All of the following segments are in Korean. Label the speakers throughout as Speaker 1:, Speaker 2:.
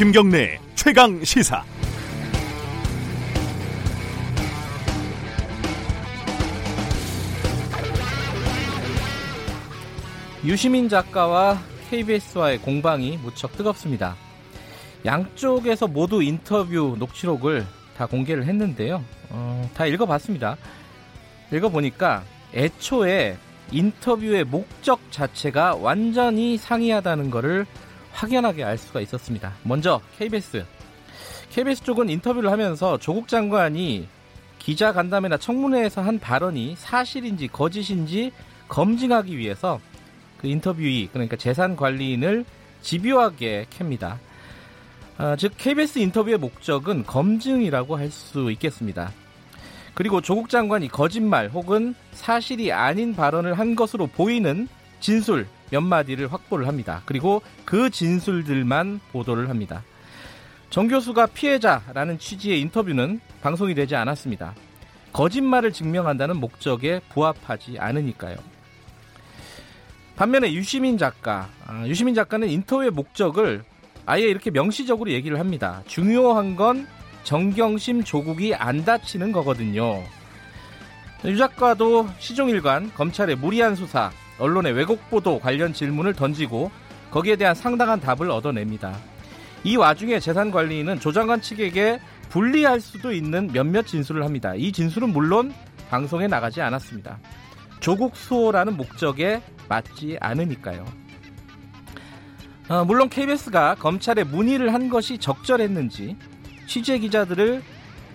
Speaker 1: 김경래 최강 시사.
Speaker 2: 유시민 작가와 KBS와의 공방이 무척 뜨겁습니다. 양쪽에서 모두 인터뷰 녹취록을 다 공개를 했는데요. 어, 다 읽어봤습니다. 읽어보니까 애초에 인터뷰의 목적 자체가 완전히 상이하다는 것을 확연하게 알 수가 있었습니다. 먼저 KBS. KBS 쪽은 인터뷰를 하면서 조국 장관이 기자 간담회나 청문회에서 한 발언이 사실인지 거짓인지 검증하기 위해서 그 인터뷰이 그러니까 재산 관리인을 집요하게 캡니다. 아, 즉 KBS 인터뷰의 목적은 검증이라고 할 수 있겠습니다. 그리고 조국 장관이 거짓말 혹은 사실이 아닌 발언을 한 것으로 보이는 진술 몇 마디를 확보를 합니다. 그리고 그 진술들만 보도를 합니다. 정 교수가 피해자라는 취지의 인터뷰는 방송이 되지 않았습니다. 거짓말을 증명한다는 목적에 부합하지 않으니까요. 반면에 유시민 작가, 아, 유시민 작가는 인터뷰의 목적을 아예 이렇게 명시적으로 얘기를 합니다. 중요한 건 정경심 조국이 안 다치는 거거든요. 유 작가도 시종일관 검찰의 무리한 수사, 언론의 왜곡 보도 관련 질문을 던지고 거기에 대한 상당한 답을 얻어냅니다. 이 와중에 재산관리인은 조 장관 측에게 불리할 수도 있는 몇몇 진술을 합니다. 이 진술은 물론 방송에 나가지 않았습니다. 조국 수호라는 목적에 맞지 않으니까요. 어, 물론 KBS가 검찰에 문의를 한 것이 적절했는지 취재 기자들을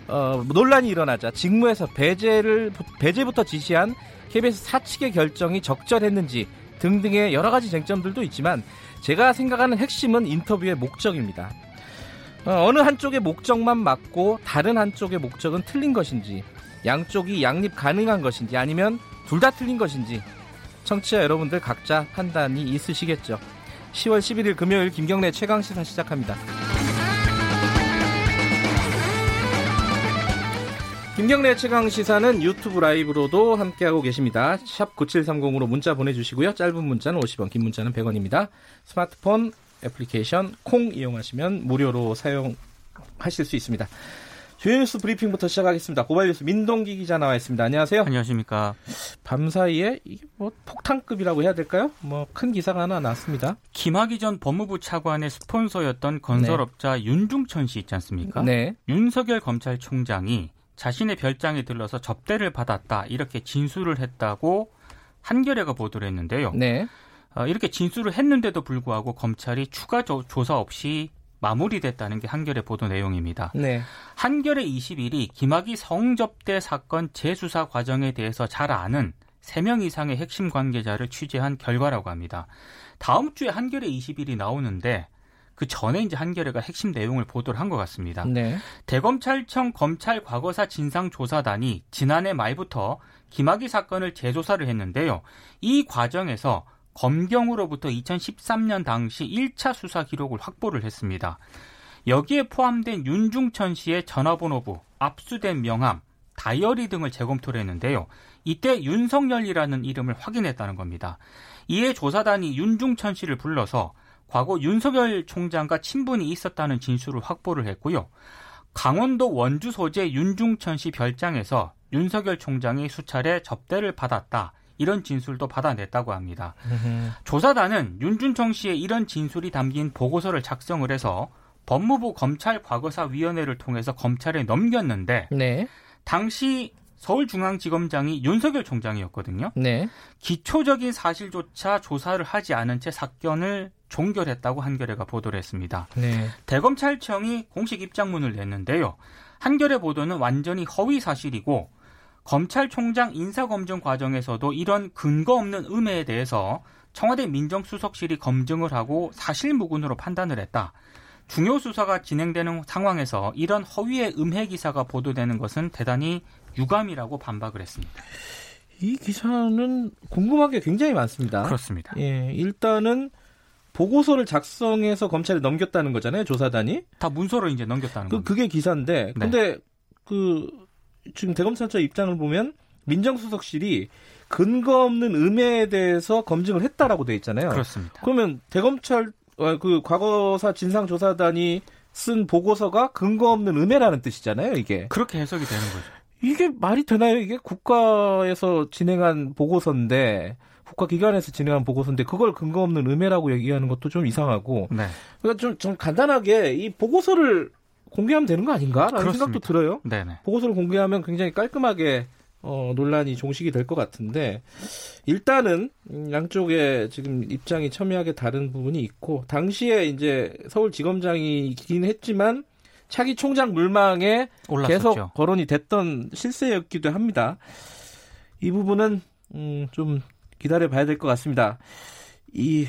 Speaker 2: 어, 논란이 일어나자 직무에서 배제를 배제부터 지시한 KBS 사측의 결정이 적절했는지 등등의 여러 가지 쟁점들도 있지만 제가 생각하는 핵심은 인터뷰의 목적입니다. 어, 느 한쪽의 목적만 맞고 다른 한쪽의 목적은 틀린 것인지 양쪽이 양립 가능한 것인지 아니면 둘 다 틀린 것인지 청취자 여러분들 각자 판단이 있으시겠죠. 10월 11일 금요일 김경래 최강 시사 시작합니다. 김경래 최강 시사는 유튜브 라이브로도 함께하고 계십니다. 샵 9730으로 문자 보내주시고요. 짧은 문자는 50원, 긴 문자는 100원입니다. 스마트폰 애플리케이션 콩 이용하시면 무료로 사용하실 수 있습니다. 주요 뉴스 브리핑부터 시작하겠습니다. 고발 뉴스 민동기 기자 나와 있습니다. 안녕하세요.
Speaker 3: 안녕하십니까.
Speaker 2: 밤 사이에 뭐 폭탄급이라고 해야 될까요? 뭐 큰 기사가 하나 났습니다.
Speaker 3: 김학의 전 법무부 차관의 스폰서였던 건설업자 네. 윤중천 씨 있지 않습니까? 네. 윤석열 검찰총장이 자신의 별장에 들러서 접대를 받았다 이렇게 진술을 했다고 한겨레가 보도를 했는데요. 네. 어, 이렇게 진술을 했는데도 불구하고 검찰이 추가 조, 사 없이 마무리됐다는 게 한겨레 보도 내용입니다. 네. 한겨레 21이 김학의 성접대 사건 재수사 과정에 대해서 잘 아는 3명 이상의 핵심 관계자를 취재한 결과라고 합니다. 다음 주에 한겨레 21이 나오는데 그 전에 이제 한겨레가 핵심 내용을 보도를 한 것 같습니다. 네. 대검찰청 검찰 과거사 진상조사단이 지난해 말부터 김학의 사건을 재조사를 했는데요. 이 과정에서 검경으로부터 2013년 당시 1차 수사 기록을 확보를 했습니다. 여기에 포함된 윤중천 씨의 전화번호부, 압수된 명함, 다이어리 등을 재검토를 했는데요. 이때 윤석열이라는 이름을 확인했다는 겁니다. 이에 조사단이 윤중천 씨를 불러서 과거 윤석열 총장과 친분이 있었다는 진술을 확보를 했고요. 강원도 원주 소재 윤중천 씨 별장에서 윤석열 총장이 수차례 접대를 받았다. 이런 진술도 받아냈다고 합니다. 조사단은 윤준청 씨의 이런 진술이 담긴 보고서를 작성을 해서 법무부 검찰 과거사 위원회를 통해서 검찰에 넘겼는데 네. 당시 서울중앙지검장이 윤석열 총장이었거든요. 네. 기초적인 사실조차 조사를 하지 않은 채 사건을 종결했다고 한겨레가 보도를 했습니다. 네. 대검찰청이 공식 입장문을 냈는데요. 한겨레 보도는 완전히 허위 사실이고 검찰총장 인사검증 과정에서도 이런 근거 없는 음해에 대해서 청와대 민정수석실이 검증을 하고 사실무근으로 판단을 했다. 중요 수사가 진행되는 상황에서 이런 허위의 음해 기사가 보도되는 것은 대단히 유감이라고 반박을 했습니다.
Speaker 2: 이 기사는 궁금한 게 굉장히 많습니다.
Speaker 3: 그렇습니다.
Speaker 2: 예, 일단은 보고서를 작성해서 검찰에 넘겼다는 거잖아요, 조사단이.
Speaker 3: 다 문서로 이제 넘겼다는 거.
Speaker 2: 그, 그게 기사인데, 네. 근데 그 지금 대검찰청 입장을 보면 민정수석실이 근거 없는 음해에 대해서 검증을 했다라고 돼 있잖아요.
Speaker 3: 그렇습니다.
Speaker 2: 그러면 대검찰 어, 그 과거사 진상조사단이 쓴 보고서가 근거 없는 음해라는 뜻이잖아요, 이게.
Speaker 3: 그렇게 해석이 되는 거죠.
Speaker 2: 이게 말이 되나요? 이게 국가에서 진행한 보고서인데 국가기관에서 진행한 보고서인데 그걸 근거 없는 음해라고 얘기하는 것도 좀 이상하고 네. 그러니까 좀, 좀 간단하게 이 보고서를 공개하면 되는 거 아닌가라는 그렇습니다. 생각도 들어요. 네네. 보고서를 공개하면 굉장히 깔끔하게 어, 논란이 종식이 될 것 같은데 일단은 양쪽에 지금 입장이 첨예하게 다른 부분이 있고 당시에 이제 서울지검장이긴 했지만 차기 총장 물망에 올랐었죠. 계속 거론이 됐던 실세였기도 합니다. 이 부분은 음, 좀 기다려 봐야 될 것 같습니다. 이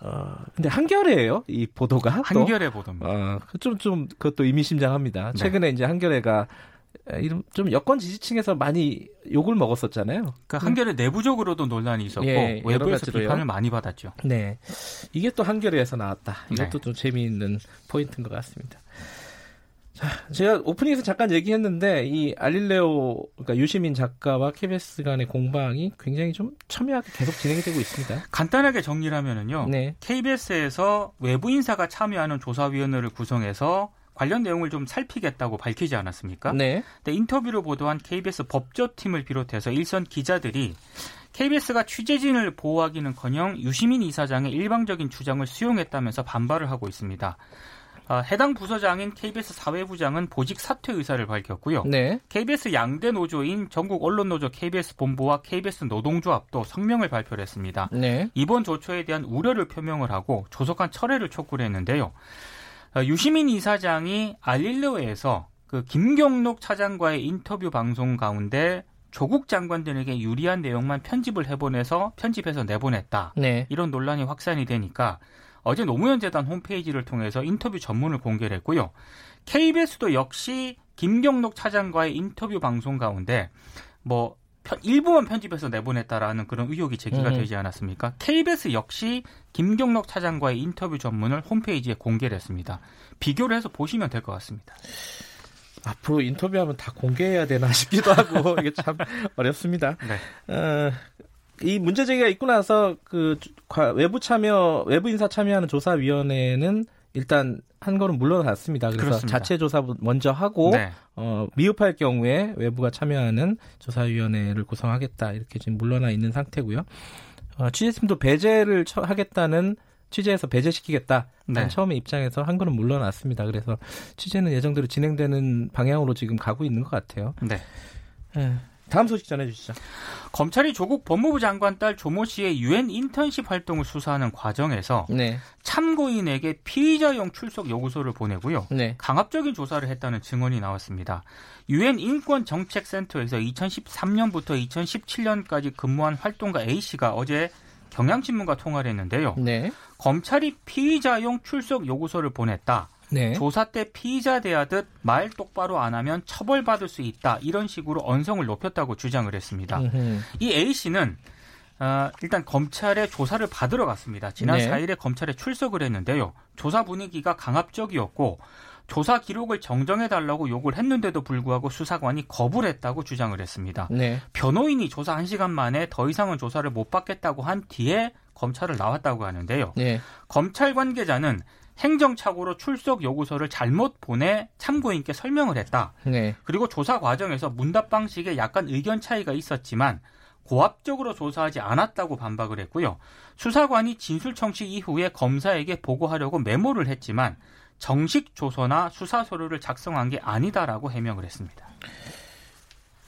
Speaker 2: 어, 근데 한겨레예요, 이 보도가.
Speaker 3: 한겨레 보도입니다.
Speaker 2: 어, 좀, 좀, 그것도 의미심장합니다. 네. 최근에 이제 한겨레가 이름 좀 여권 지지층에서 많이 욕을 먹었었잖아요.
Speaker 3: 그러니까 한겨레 내부적으로도 논란이 있었고 예, 외부에서 비판을 많이 받았죠.
Speaker 2: 네, 이게 또 한겨레에서 나왔다. 이것도 네. 좀 재미있는 포인트인 것 같습니다. 자, 제가 오프닝에서 잠깐 얘기했는데 이 알릴레오 그러니까 유시민 작가와 KBS 간의 공방이 굉장히 좀 첨예하게 계속 진행이 되고 있습니다.
Speaker 3: 간단하게 정리를 하면은요. 네. KBS에서 외부 인사가 참여하는 조사위원회를 구성해서 관련 내용을 좀 살피겠다고 밝히지 않았습니까? 네. 근데 인터뷰를 보도한 KBS 법조팀을 비롯해서 일선 기자들이 KBS가 취재진을 보호하기는커녕 유시민 이사장의 일방적인 주장을 수용했다면서 반발을 하고 있습니다. 어, 해당 부서장인 KBS 사회부장은 보직 사퇴 의사를 밝혔고요. 네. KBS 양대 노조인 전국 언론 노조 KBS 본부와 KBS 노동조합도 성명을 발표를 했습니다. 네. 이번 조처에 대한 우려를 표명을 하고 조속한 철회를 촉구를 했는데요. 어, 유시민 이사장이 알릴레오에서 그 김경록 차장과의 인터뷰 방송 가운데 조국 장관 들에게 유리한 내용만 편집을 해보내서 편집해서 내보냈다. 네. 이런 논란이 확산이 되니까 어제 노무현 재단 홈페이지를 통해서 인터뷰 전문을 공개를 했고요. KBS도 역시 김경록 차장과의 인터뷰 방송 가운데 뭐 일부만 편집해서 내보냈다라는 그런 의혹이 제기가 음. 되지 않았습니까? KBS 역시 김경록 차장과의 인터뷰 전문을 홈페이지에 공개를 했습니다. 비교를 해서 보시면 될 것 같습니다.
Speaker 2: 앞으로 인터뷰하면 다 공개해야 되나 싶기도 하고 이게 참 어렵습니다. 네. 어, 이 문제 제기가 있고 나서 그 외부 참여 외부 인사 참여하는 조사위원회는 일단 한 걸음 물러났습니다. 그래서 그렇습니다. 자체 조사 먼저 하고 네. 어, 미흡할 경우에 외부가 참여하는 조사위원회를 구성하겠다 이렇게 지금 물러나 있는 상태고요. 어, 취재팀도 배제를 처, 하겠다는 취재에서 배제시키겠다. 네. 처음에 입장에서 한 걸음 물러났습니다. 그래서 취재는 예정대로 진행되는 방향으로 지금 가고 있는 것 같아요. 네. 에. 예. 다음 소식 전해주시죠.
Speaker 3: 검찰이 조국 법무부 장관 딸 조모 씨의 유엔 인턴십 활동을 수사하는 과정에서 네. 참고인에게 피의자용 출석 요구서를 보내고요. 네. 강압적인 조사를 했다는 증언이 나왔습니다. 유엔 인권정책센터에서 2013년부터 2017년까지 근무한 활동가 A 씨가 어제 경향신문과 통화를 했는데요. 네. 검찰이 피의자용 출석 요구서를 보냈다. 네. 조사 때 피의자 대하듯 말 똑바로 안 하면 처벌받을 수 있다. 이런 식으로 언성을 높였다고 주장을 했습니다. 음흠. 이 A 씨는 어, 일단 검찰에 조사를 받으러 갔습니다. 지난 네. 4일에 검찰에 출석을 했는데요. 조사 분위기가 강압적이었고 조사 기록을 정정해 달라고 요구를 했는데도 불구하고 수사관이 거부를 했다고 주장을 했습니다. 네. 변호인이 조사 1시간 만에 더 이상은 조사를 못 받겠다고 한 뒤에 검찰을 나왔다고 하는데요. 네. 검찰 관계자는 행정착오로 출석 요구서를 잘못 보내 참고인께 설명을 했다. 네. 그리고 조사 과정에서 문답 방식에 약간 의견 차이가 있었지만 고압적으로 조사하지 않았다고 반박을 했고요. 수사관이 진술 청취 이후에 검사에게 보고하려고 메모를 했지만 정식 조서나 수사 서류를 작성한 게 아니다라고 해명을 했습니다.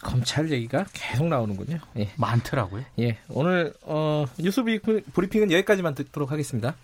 Speaker 2: 검찰 얘기가 계속 나오는군요.
Speaker 3: 예. 많더라고요.
Speaker 2: 예. 오늘 어, 뉴스 브리핑은 여기까지만 듣도록 하겠습니다.